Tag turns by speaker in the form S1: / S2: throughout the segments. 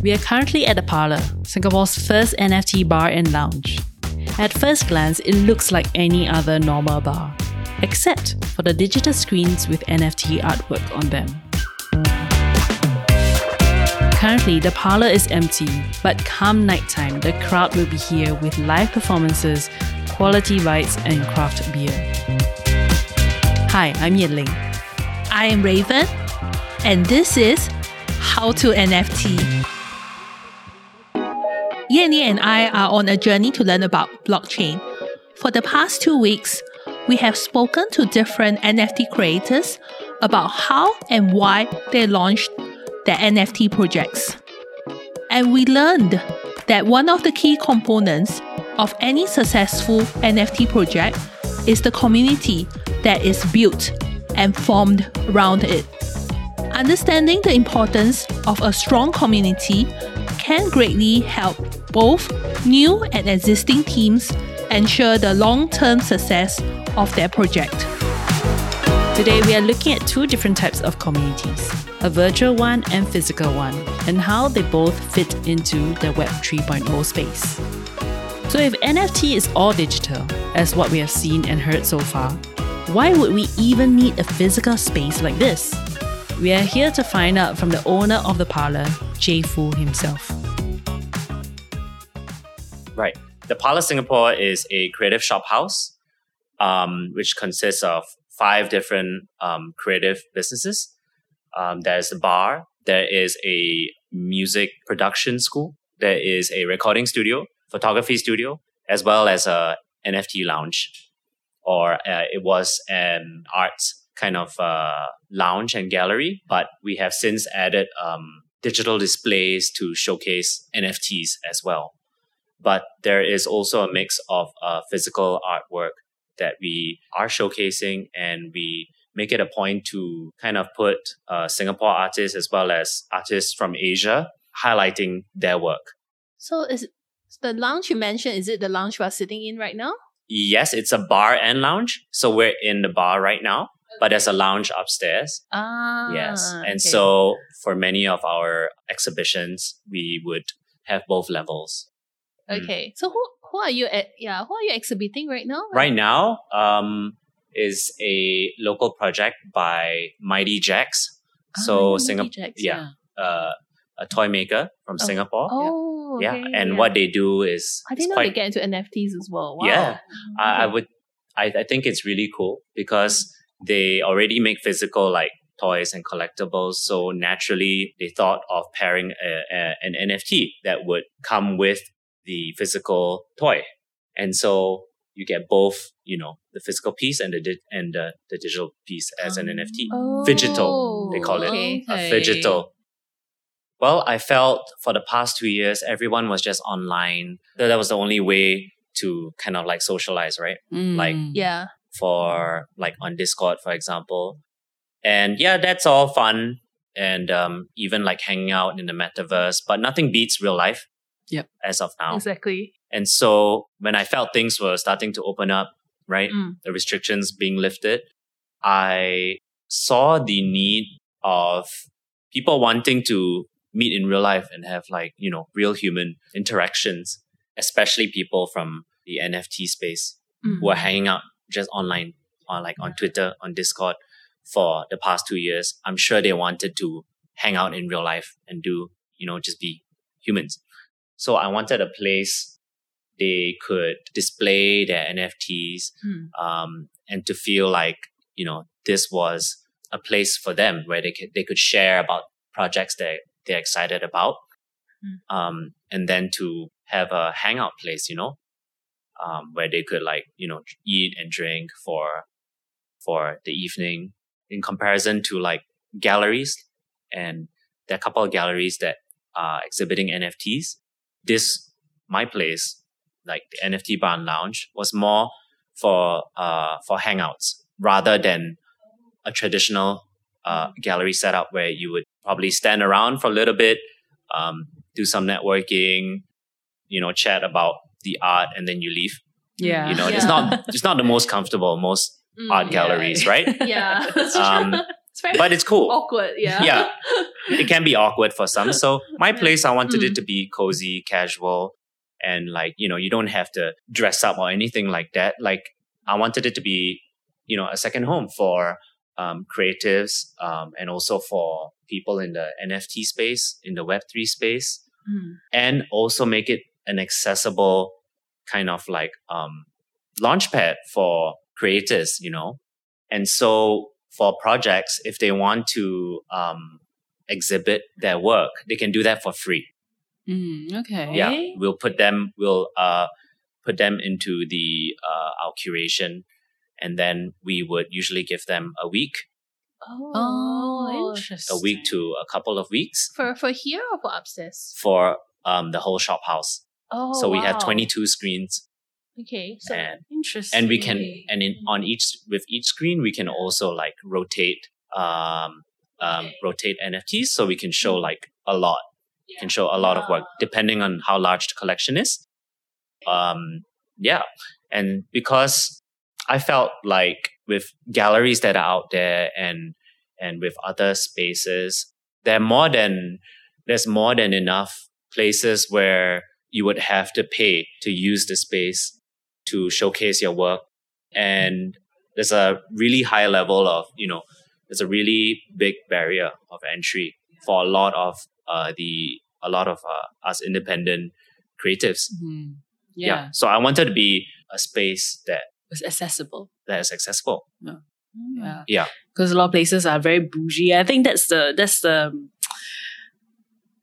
S1: We are currently at the Parlour, Singapore's first NFT bar and lounge. At first glance, it looks like any other normal bar, except for the digital screens with NFT artwork on them. Currently, the parlor is empty, but come nighttime, the crowd will be here with live performances, quality rides, and craft beer. Hi, I'm Ling.
S2: I am Raven, and this is How to NFT. Yanni and I are on a journey to learn about blockchain. For the past two weeks, we have spoken to different NFT creators about how and why they launched their NFT projects. And we learned that one of the key components of any successful NFT project is the community that is built and formed around it. Understanding the importance of a strong community can greatly help both new and existing teams ensure the long term success of their project.
S1: Today, we are looking at two different types of communities a virtual one and physical one, and how they both fit into the Web 3.0 space. So, if NFT is all digital, as what we have seen and heard so far, why would we even need a physical space like this? We are here to find out from the owner of the parlor, Jay Fu himself.
S3: Right. The Parlor Singapore is a creative shop house, um, which consists of five different um, creative businesses. Um, there's a bar, there is a music production school, there is a recording studio, photography studio, as well as a NFT lounge, or uh, it was an arts kind of uh, lounge and gallery. But we have since added um, digital displays to showcase NFTs as well. But there is also a mix of uh, physical artwork that we are showcasing and we make it a point to kind of put uh, Singapore artists as well as artists from Asia highlighting their work.
S2: So is the lounge you mentioned, is it the lounge we're sitting in right now?
S3: Yes, it's a bar and lounge. So we're in the bar right now, but there's a lounge upstairs.
S2: Ah.
S3: Yes. And
S2: okay.
S3: so for many of our exhibitions, we would have both levels. Mm.
S2: Okay. So who who are you at yeah, who are you exhibiting right now?
S3: Right now, um, is a local project by Mighty Jaxx.
S2: Ah,
S3: So Singapore,
S2: Jaxx,
S3: yeah, uh, a toy maker from
S2: Oh.
S3: Singapore.
S2: Oh,
S3: yeah,
S2: okay,
S3: and
S2: yeah.
S3: what they do is
S2: I didn't know they get into NFTs as well. Wow.
S3: Yeah. I, I would I, I think it's really cool because they already make physical like toys and collectibles so naturally they thought of pairing a, a, an nft that would come with the physical toy and so you get both you know the physical piece and the di- and the, the digital piece as an nft
S2: Oh,
S3: Phygital, they call it.
S2: okay.
S3: a phygital well i felt for the past two years everyone was just online that that was the only way to kind of like socialize right Like,
S1: Mm.
S2: Yeah.
S3: for like on Discord, for example. And yeah, that's all fun. And um, even like hanging out in the metaverse, but nothing beats real life.
S1: Yep.
S3: As of now.
S2: Exactly.
S3: And so when I felt things were starting to open up, right?
S2: Mm.
S3: The restrictions being lifted, I saw the need of people wanting to meet in real life and have like, you know, real human interactions, especially people from the NFT space
S2: Mm.
S3: who are hanging out just online on like on Twitter, on Discord for the past two years. I'm sure they wanted to hang out in real life and do, you know, just be humans. So I wanted a place they could display their NFTs
S2: Mm.
S3: um, and to feel like, you know, this was a place for them where they could, they could share about projects that they're excited about.
S2: Mm.
S3: Um, and then to have a hangout place, you know, um, where they could like, you know, eat and drink for, for the evening in comparison to like galleries. And there are a couple of galleries that are exhibiting NFTs. This, my place, like the NFT Barn Lounge was more for, uh, for hangouts rather than a traditional, uh, gallery setup where you would probably stand around for a little bit, um, do some networking, you know, chat about the art and then you leave.
S1: Yeah.
S3: You know,
S2: Yeah.
S3: it's not, it's not the most comfortable, most
S2: Mm,
S3: art
S2: yeah.
S3: galleries, right?
S2: Yeah.
S3: Um,
S2: It's
S3: but it's cool.
S2: awkward. Yeah.
S3: Yeah. it can be awkward for some. So my place, I wanted
S2: Mm.
S3: it to be cozy, casual, and like, you know, you don't have to dress up or anything like that. Like I wanted it to be, you know, a second home for um, creatives um, and also for people in the NFT space, in the Web3 space,
S2: Mm.
S3: and also make it an accessible kind of like um, launchpad for creators, you know. And so for projects, if they want to um, exhibit their work, they can do that for free.
S1: Mm, okay.
S3: Yeah, we'll put them, we'll uh, put them into the uh, our curation, and then we would usually give them a week,
S1: Oh, interesting.
S3: a week to a couple of weeks
S2: for for here or for upstairs.
S3: for um, the whole shop house.
S2: Oh,
S3: so we have 22 screens
S2: Okay, so
S3: and
S1: Interesting.
S3: and we can and in on each with each screen we can also like rotate um um rotate nfts so we can show like a lot. Can show a lot of work depending on how large the collection is. Um yeah and because i felt like with galleries that are out there and and with other spaces there more than there's more than enough places where you would have to pay to use the space to showcase your work and there's a really high level of you know there's a really big barrier of entry for a lot of uh, the a lot of uh, us independent creatives
S1: Mhm.
S3: yeah.
S1: Yeah.
S3: so i wanted to be a space that
S1: was accessible.
S3: that is accessible
S1: Yeah.
S3: Yeah.
S1: Because a lot of places are very bougie. I think that's the that's the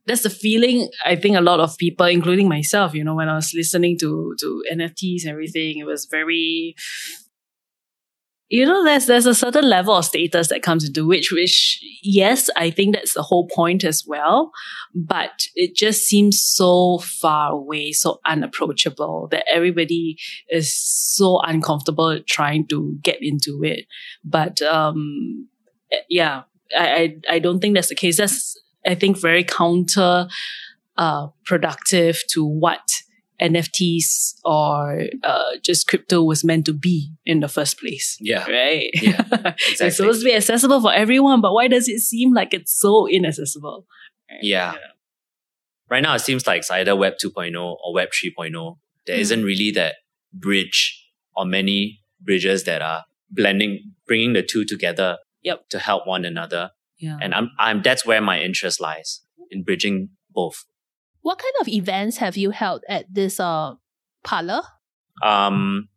S1: that's the feeling I think a lot of people, including myself, you know, when I was listening to to NFTs and everything, it was very you know, there's there's a certain level of status that comes into which which yes, I think that's the whole point as well. But it just seems so far away, so unapproachable that everybody is so uncomfortable trying to get into it. But um eh, yeah, I, I I don't think that's the case. That's I think very counter uh productive to what NFTs or uh, just crypto was meant to be in the first place.
S3: yeah
S1: Right?
S3: Yeah, Exactly.
S1: it's supposed to be accessible for everyone, but why does it seem like it's so inaccessible?
S3: yeah right now it seems like it's either web 2.0 or web 3.0 There
S1: Mm.
S3: not really that bridge or many bridges that are blending bringing the two together
S1: Yep.
S3: to help one another
S1: Yeah.
S3: and i'm i'm that's where my interest lies in bridging both
S2: what kind of events have you held at this uh parlor?
S3: um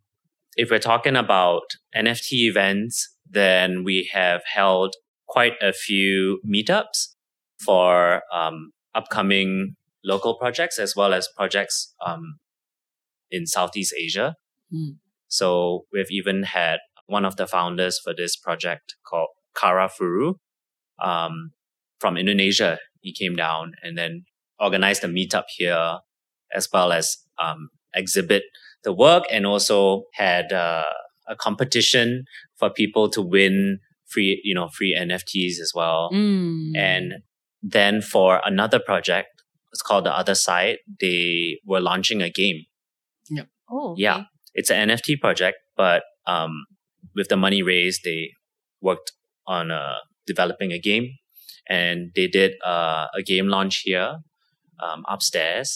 S3: if we're talking about nft events then we have held quite a few meetups for um upcoming local projects as well as projects um in southeast asia
S1: Mm.
S3: so we've even had one of the founders for this project called Karafuru um, from Indonesia. He came down and then organized a meetup here as well as um, exhibit the work and also had uh, a competition for people to win free, you know, free NFTs as well.
S1: Mm.
S3: And then for another project, it's called The Other Side, they were launching a game.
S2: Oh, okay.
S3: Yeah. It's an NFT project, but um, with the money raised, they worked on uh, developing a game, and they did uh, a game launch here um, upstairs.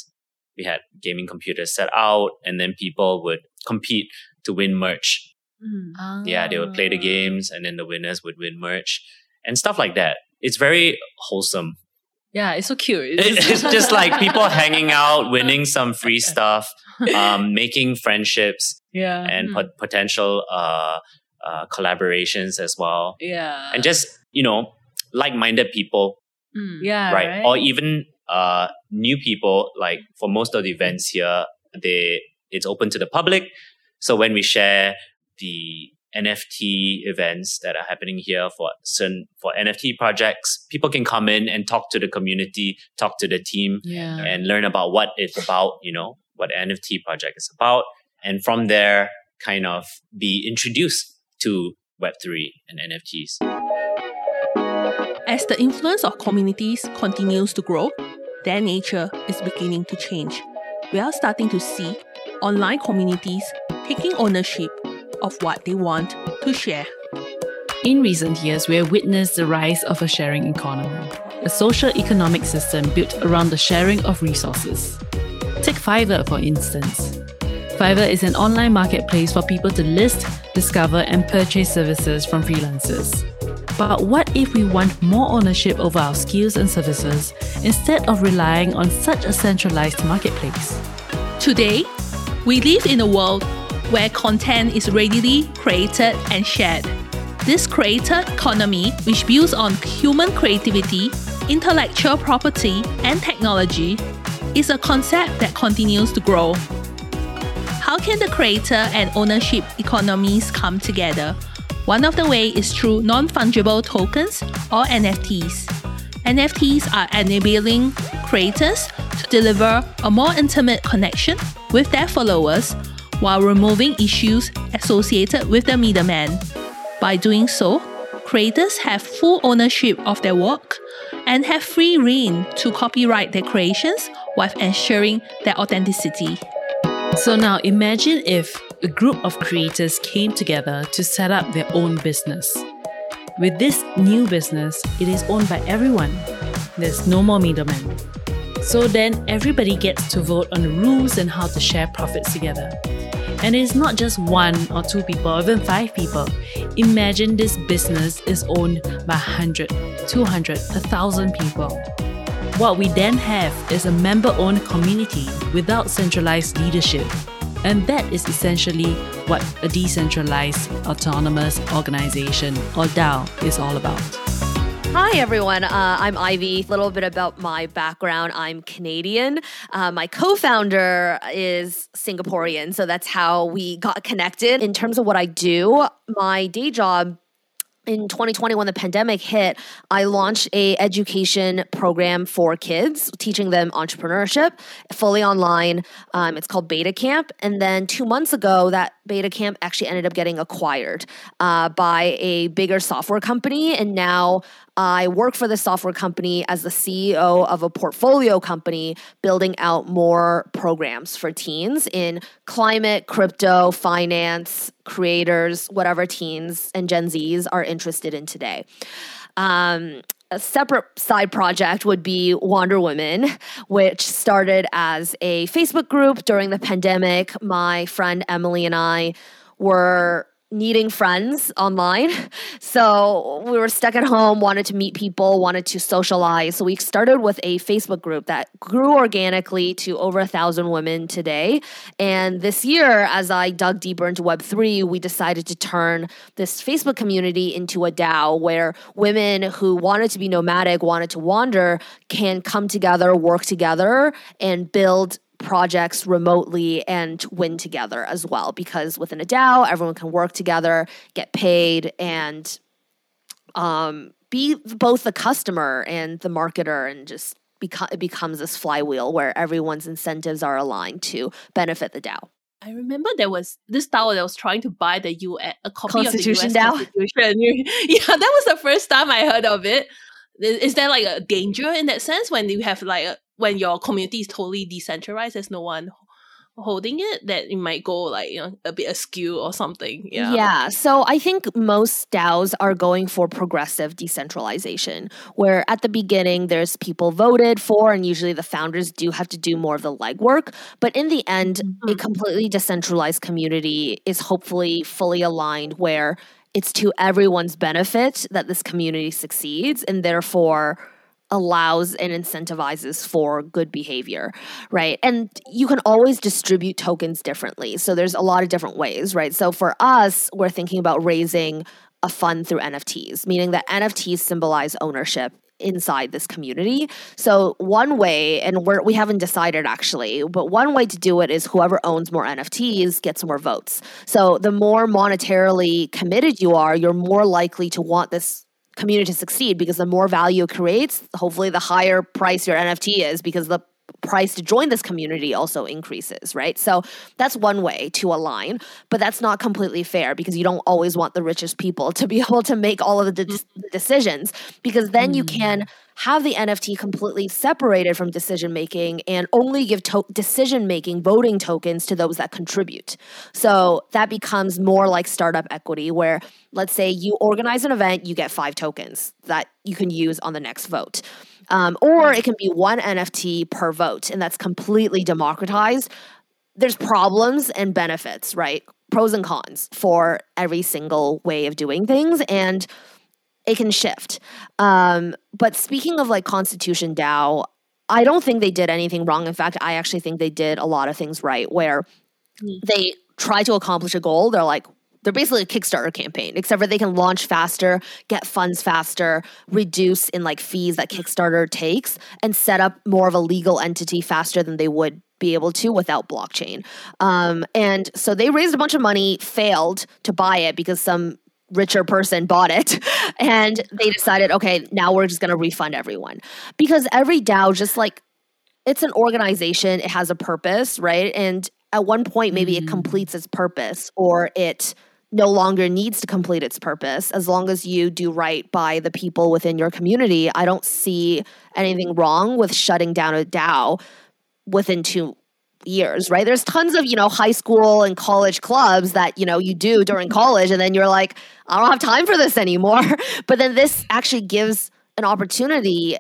S3: We had gaming computers set out, and then people would compete to win merch.
S2: Mm.
S3: Yeah, they would play the games, and then the winners would win merch and stuff like that. It's very wholesome.
S1: Yeah, it's so cute.
S3: It- it's just like people hanging out, winning some free stuff, um, making friendships,
S1: yeah.
S3: and
S2: Mm.
S3: pot- potential uh, uh, collaborations as well.
S1: yeah.
S3: and just, you know, like minded people,
S2: Mm.
S1: yeah,
S3: right?
S1: right?
S3: Or even uh, new people, like for most of the events here, they it's open to the public. So when we share the NFT events that are happening here for certain for NFT projects, people can come in and talk to the community, talk to the team,
S1: yeah.
S3: and learn about what it's about, you know, what the NFT project is about. And from there, kind of be introduced to Web3 and NFTs.
S2: As the influence of communities continues to grow, their nature is beginning to change. We are starting to see online communities taking ownership of what they want to share.
S1: In recent years, we have witnessed the rise of a sharing economy, a social economic system built around the sharing of resources. Take Fiverr, for instance. Fiverr is an online marketplace for people to list, discover, and purchase services from freelancers. But what if we want more ownership over our skills and services instead of relying on such a centralized marketplace?
S2: Today, we live in a world where content is readily created and shared. This creator economy, which builds on human creativity, intellectual property, and technology, is a concept that continues to grow. How can the creator and ownership economies come together? One of the way is through non-fungible tokens or NFTs. NFTs are enabling creators to deliver a more intimate connection with their followers while removing issues associated with the middleman. By doing so, creators have full ownership of their work and have free reign to copyright their creations while ensuring their authenticity.
S1: So now imagine if a group of creators came together to set up their own business. With this new business, it is owned by everyone. There's no more middlemen. So then everybody gets to vote on the rules and how to share profits together. And it's not just one or two people or even five people. Imagine this business is owned by 100, 200, 1,000 people. What we then have is a member owned community without centralized leadership. And that is essentially what a decentralized autonomous organization or DAO is all about.
S4: Hi, everyone. Uh, I'm Ivy. A little bit about my background. I'm Canadian. Uh, my co founder is Singaporean. So that's how we got connected. In terms of what I do, my day job in 2020 when the pandemic hit i launched a education program for kids teaching them entrepreneurship fully online. Um, it's called beta camp. And then two months ago that beta camp actually ended up getting acquired uh, by a bigger software company and now I work for the software company as the CEO of a portfolio company building out more programs for teens in climate, crypto, finance, creators, whatever teens and Gen Zs are interested in today. Um, a separate side project would be Wander Women, which started as a Facebook group during the pandemic. My friend Emily and I were needing friends online. So we were stuck at home, wanted to meet people, wanted to socialize. So we started with a Facebook group that grew organically to over a thousand women today. And this year, as I dug deeper into Web3, we decided to turn this Facebook community into a DAO where women who wanted to be nomadic, wanted to wander, can come together, work together, and build projects remotely and win together as well because within a DAO, everyone can work together, get paid, and um, be both the customer and the marketer and just beco- it becomes this flywheel where everyone's incentives are aligned to benefit the DAO.
S2: I remember there was this DAO that was trying to buy the US a copy
S4: Constitution
S2: of the US
S4: DAO?
S2: Constitution. yeah, that was the first time I heard of it. Is is there like a danger in that sense when you have like a, when your community is totally decentralized? There's no one holding it that it might go like you know a bit askew or something. Yeah.
S4: Yeah. So I think most DAOs are going for progressive decentralization, where at the beginning there's people voted for, and usually the founders do have to do more of the legwork. But in the end, a mm-hmm. completely decentralized community is hopefully fully aligned where it's to everyone's benefit that this community succeeds and therefore allows and incentivizes for good behavior, right? And you can always distribute tokens differently. So there's a lot of different ways, right? So for us, we're thinking about raising a fund through NFTs, meaning that NFTs symbolize ownership inside this community. So one way, and we're, we haven't decided actually, but one way to do it is whoever owns more NFTs gets more votes. So the more monetarily committed you are, you're more likely to want this community to succeed because the more value it creates, hopefully the higher price your NFT is because the price to join this community also increases, right? So that's one way to align, but that's not completely fair because you don't always want the richest people to be able to make all of the, de- decisions because then mm. you can have the NFT completely separated from decision making and only give to- decision making voting tokens to those that contribute. So that becomes more like startup equity, where let's say you organize an event, you get five tokens that you can use on the next vote. Um, or it can be one NFT per vote, and that's completely democratized. There's problems and benefits, right? Pros and cons for every single way of doing things. And it can shift. Um, but speaking of like Constitution DAO, I don't think they did anything wrong. In fact, I actually think they did a lot of things right where mm. they try to accomplish a goal. They're like, they're basically a Kickstarter campaign, except for they can launch faster, get funds faster, reduce in like fees that Kickstarter takes, and set up more of a legal entity faster than they would be able to without blockchain. Um, and so they raised a bunch of money, failed to buy it because some richer person bought it and they decided okay now we're just going to refund everyone because every dao just like it's an organization it has a purpose right and at one point maybe mm-hmm. it completes its purpose or it no longer needs to complete its purpose as long as you do right by the people within your community i don't see anything wrong with shutting down a dao within two years, right? There's tons of, you know, high school and college clubs that, you know, you do during college and then you're like, I don't have time for this anymore. but then this actually gives an opportunity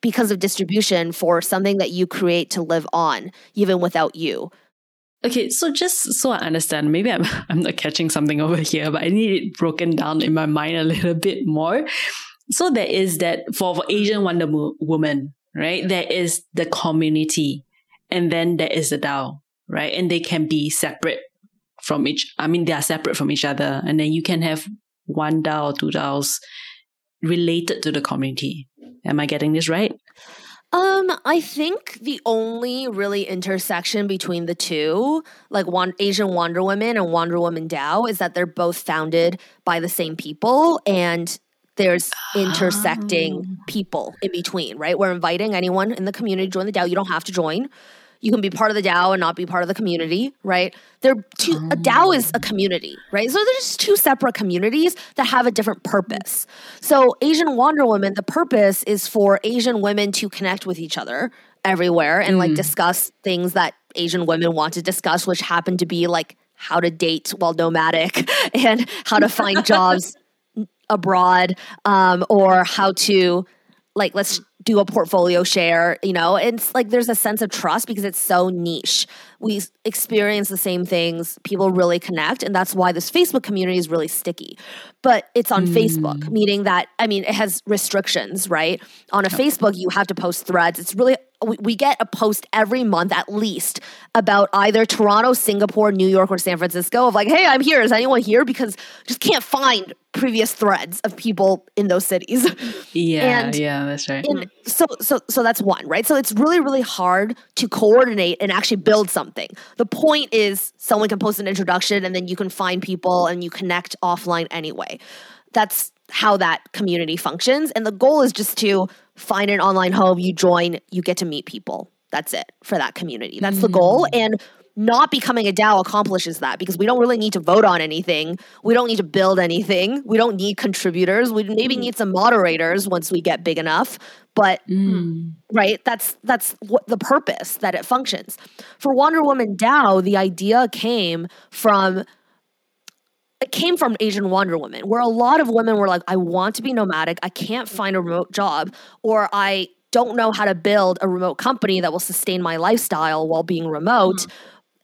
S4: because of distribution for something that you create to live on even without you.
S1: Okay, so just so I understand, maybe I'm I'm not catching something over here, but I need it broken down in my mind a little bit more. So there is that for, for Asian Wonder Woman, right? There is the community and then there is the DAO, right? And they can be separate from each. I mean, they are separate from each other, and then you can have one DAO or two DAOs related to the community. Am I getting this right?
S4: Um, I think the only really intersection between the two, like one Asian Wonder Woman and Wonder Woman DAO, is that they're both founded by the same people and there's intersecting oh. people in between, right? We're inviting anyone in the community to join the DAO. You don't have to join. You can be part of the DAO and not be part of the community, right? They're two, a DAO is a community, right? So there's two separate communities that have a different purpose. So Asian Wonder Woman, the purpose is for Asian women to connect with each other everywhere and mm. like discuss things that Asian women want to discuss, which happen to be like how to date while nomadic and how to find jobs abroad um, or how to like let's do a portfolio share you know? It's like there's a sense of trust because it's so niche. We experience the same things. People really connect and that's why this facebook community is really sticky. But it's on mm. facebook meaning that i mean it has restrictions right? On a facebook you have to post threads. It's really we get a post every month at least about either Toronto, Singapore, New York, or San Francisco of like, hey, I'm here. Is anyone here? Because just can't find previous threads of people in those cities.
S1: Yeah, and yeah, that's right.
S4: so, so, so that's one, right? So it's really, really hard to coordinate and actually build something. The point is, someone can post an introduction, and then you can find people and you connect offline anyway. That's how that community functions. And the goal is just to find an online home, you join, you get to meet people. That's it for that community. That's mm-hmm. the goal. Mm. And not becoming a DAO accomplishes that because we don't really need to vote on anything. We don't need to build anything. We don't need contributors. We maybe need some moderators once we get big enough. But mm. right, that's that's what the purpose that it functions. For Wonder Woman DAO, the idea came from it came from Asian Wonder Woman, where a lot of women were like, I want to be nomadic. I can't find a remote job, or I don't know how to build a remote company that will sustain my lifestyle while being remote. Mm.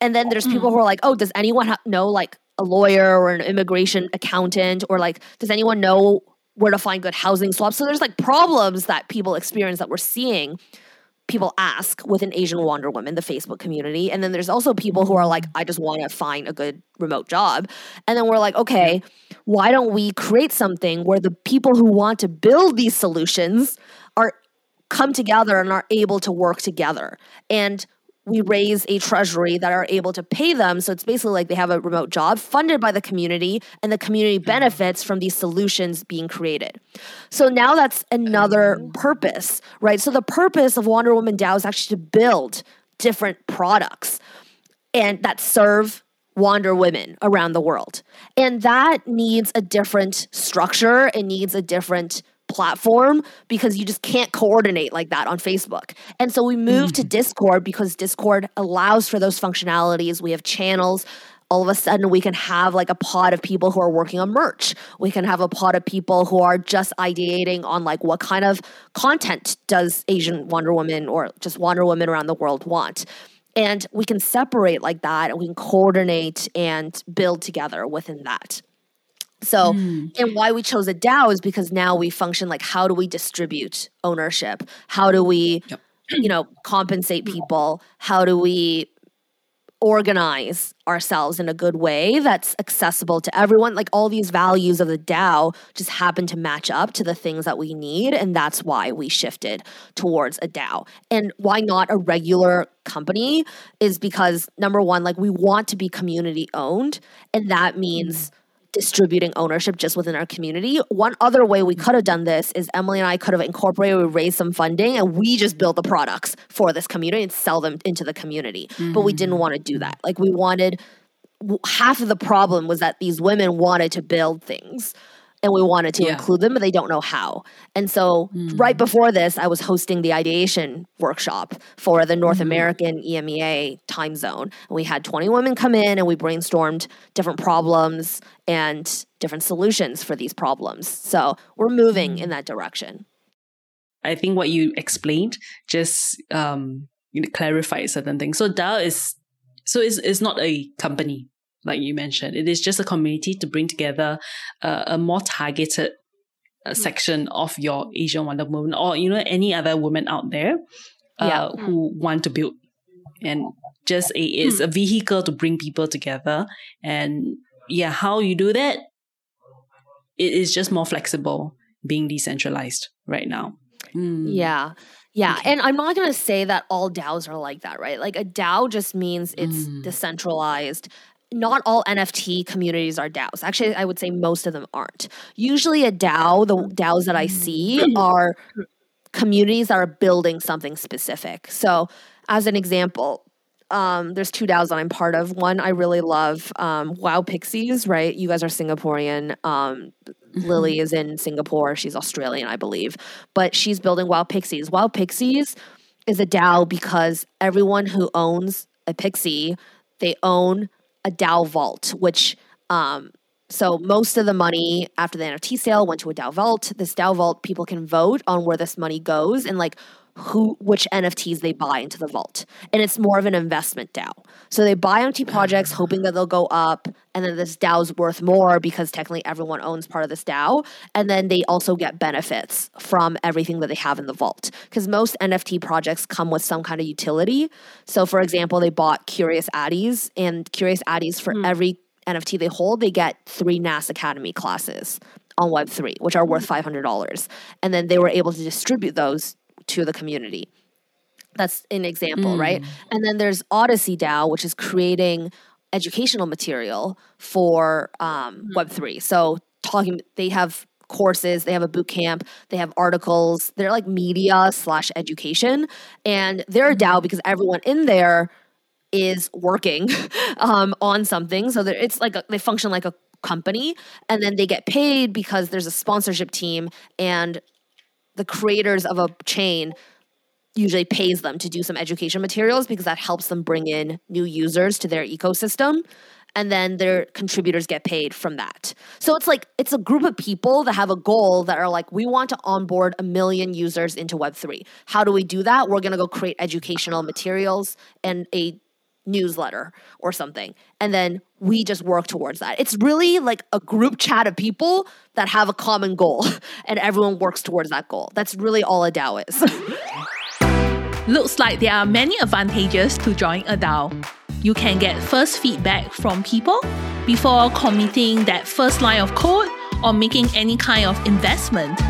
S4: And then there's people mm. who are like, oh, does anyone ha- know like a lawyer or an immigration accountant? Or like, does anyone know where to find good housing swaps? So there's like problems that people experience that we're seeing people ask with an Asian Wonder Woman, the Facebook community. And then there's also people who are like, I just want to find a good remote job. And then we're like, okay, why don't we create something where the people who want to build these solutions are come together and are able to work together? And we raise a treasury that are able to pay them. So it's basically like they have a remote job funded by the community, and the community mm-hmm. benefits from these solutions being created. So now that's another purpose, right? So the purpose of Wonder Woman DAO is actually to build different products and that serve Wonder Women around the world. And that needs a different structure, it needs a different platform because you just can't coordinate like that on Facebook. And so we moved mm. to Discord because Discord allows for those functionalities. We have channels. All of a sudden, we can have like a pod of people who are working on merch. We can have a pod of people who are just ideating on like what kind of content does Asian Wonder Woman or just Wonder Woman around the world want. And we can separate like that and we can coordinate and build together within that. So, mm. and why we chose a DAO is because now we function like how do we distribute ownership? How do we, yep. you know, compensate people? How do we organize ourselves in a good way that's accessible to everyone? Like all these values of the DAO just happen to match up to the things that we need. And that's why we shifted towards a DAO. And why not a regular company is because number one, like we want to be community owned. And that means, mm distributing ownership just within our community. One other way we could have done this is Emily and I could have incorporated, we raised some funding, and we just build the products for this community and sell them into the community. Mm-hmm. But we didn't mm. want to do that. Like we wanted half of the problem was that these women wanted to build things and we wanted to yeah. include them, but they don't know how. And so, mm. right before this, I was hosting the ideation workshop for the North mm. American EMEA time zone. And we had 20 women come in and we brainstormed different problems and different solutions for these problems. So, we're moving mm. in that direction.
S1: I think what you explained just um, clarified certain things. So, DAO is so it's, it's not a company like you mentioned. It is just a community to bring together uh, a more targeted uh, hmm. section of your Asian Wonder Woman or, you know, any other woman out there uh, yeah. who want to build. And just a, it's hmm. a vehicle to bring people together. And yeah, how you do that, it is just more flexible being decentralized right now.
S4: Mm. Yeah. Yeah, okay. and I'm not going to say that all DAOs are like that, right? Like a DAO just means it's mm. decentralized not all NFT communities are DAOs. Actually, I would say most of them aren't. Usually, a DAO, the DAOs that I see are communities that are building something specific. So, as an example, um, there's two DAOs that I'm part of. One I really love, um, Wow Pixies, right? You guys are Singaporean. Um, mm-hmm. Lily is in Singapore. She's Australian, I believe. But she's building Wow Pixies. Wow Pixies is a DAO because everyone who owns a pixie, they own a DAO vault, which um, so most of the money after the NFT sale went to a DAO vault. This DAO vault, people can vote on where this money goes and like who which NFTs they buy into the vault. And it's more of an investment DAO. So they buy NFT projects hoping that they'll go up and then this DAO's worth more because technically everyone owns part of this DAO. And then they also get benefits from everything that they have in the vault. Because most NFT projects come with some kind of utility. So for example, they bought Curious Addys and Curious Addys for mm. every NFT they hold, they get three NAS Academy classes on Web3, which are worth $500. And then they were able to distribute those to the community. That's an example, mm. right? And then there's Odyssey DAO, which is creating educational material for um, mm. Web3. So talking, they have courses, they have a boot camp, they have articles. They're like media slash education, and they're a DAO mm-hmm. because everyone in there is working um, on something. So it's like a, they function like a company, and then they get paid because there's a sponsorship team and the creators of a chain usually pays them to do some education materials because that helps them bring in new users to their ecosystem and then their contributors get paid from that. So it's like it's a group of people that have a goal that are like we want to onboard a million users into web3. How do we do that? We're going to go create educational materials and a newsletter or something. And then we just work towards that. It's really like a group chat of people that have a common goal and everyone works towards that goal. That's really all a DAO
S2: is. Looks like there are many advantages to join a DAO. You can get first feedback from people before committing that first line of code or making any kind of investment.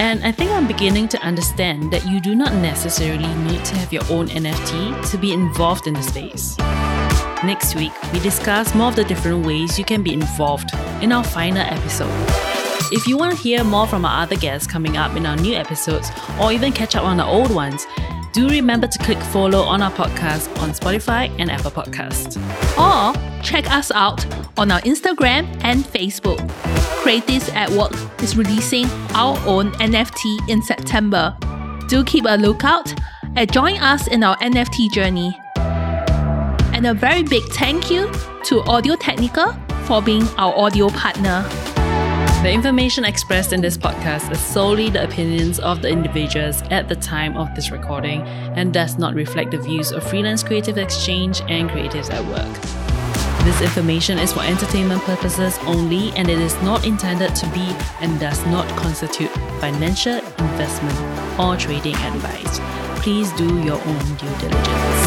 S1: And I think I'm beginning to understand that you do not necessarily need to have your own NFT to be involved in the space. Next week, we discuss more of the different ways you can be involved in our final episode. If you want to hear more from our other guests coming up in our new episodes or even catch up on the old ones, do remember to click follow on our podcast on Spotify and Apple Podcasts.
S2: Or check us out on our Instagram and Facebook. Creatives at Work is releasing our own NFT in September. Do keep a lookout and join us in our NFT journey. And a very big thank you to Audio Technica for being our audio partner.
S1: The information expressed in this podcast is solely the opinions of the individuals at the time of this recording and does not reflect the views of Freelance Creative Exchange and Creatives at Work. This information is for entertainment purposes only and it is not intended to be and does not constitute financial, investment, or trading advice. Please do your own due diligence.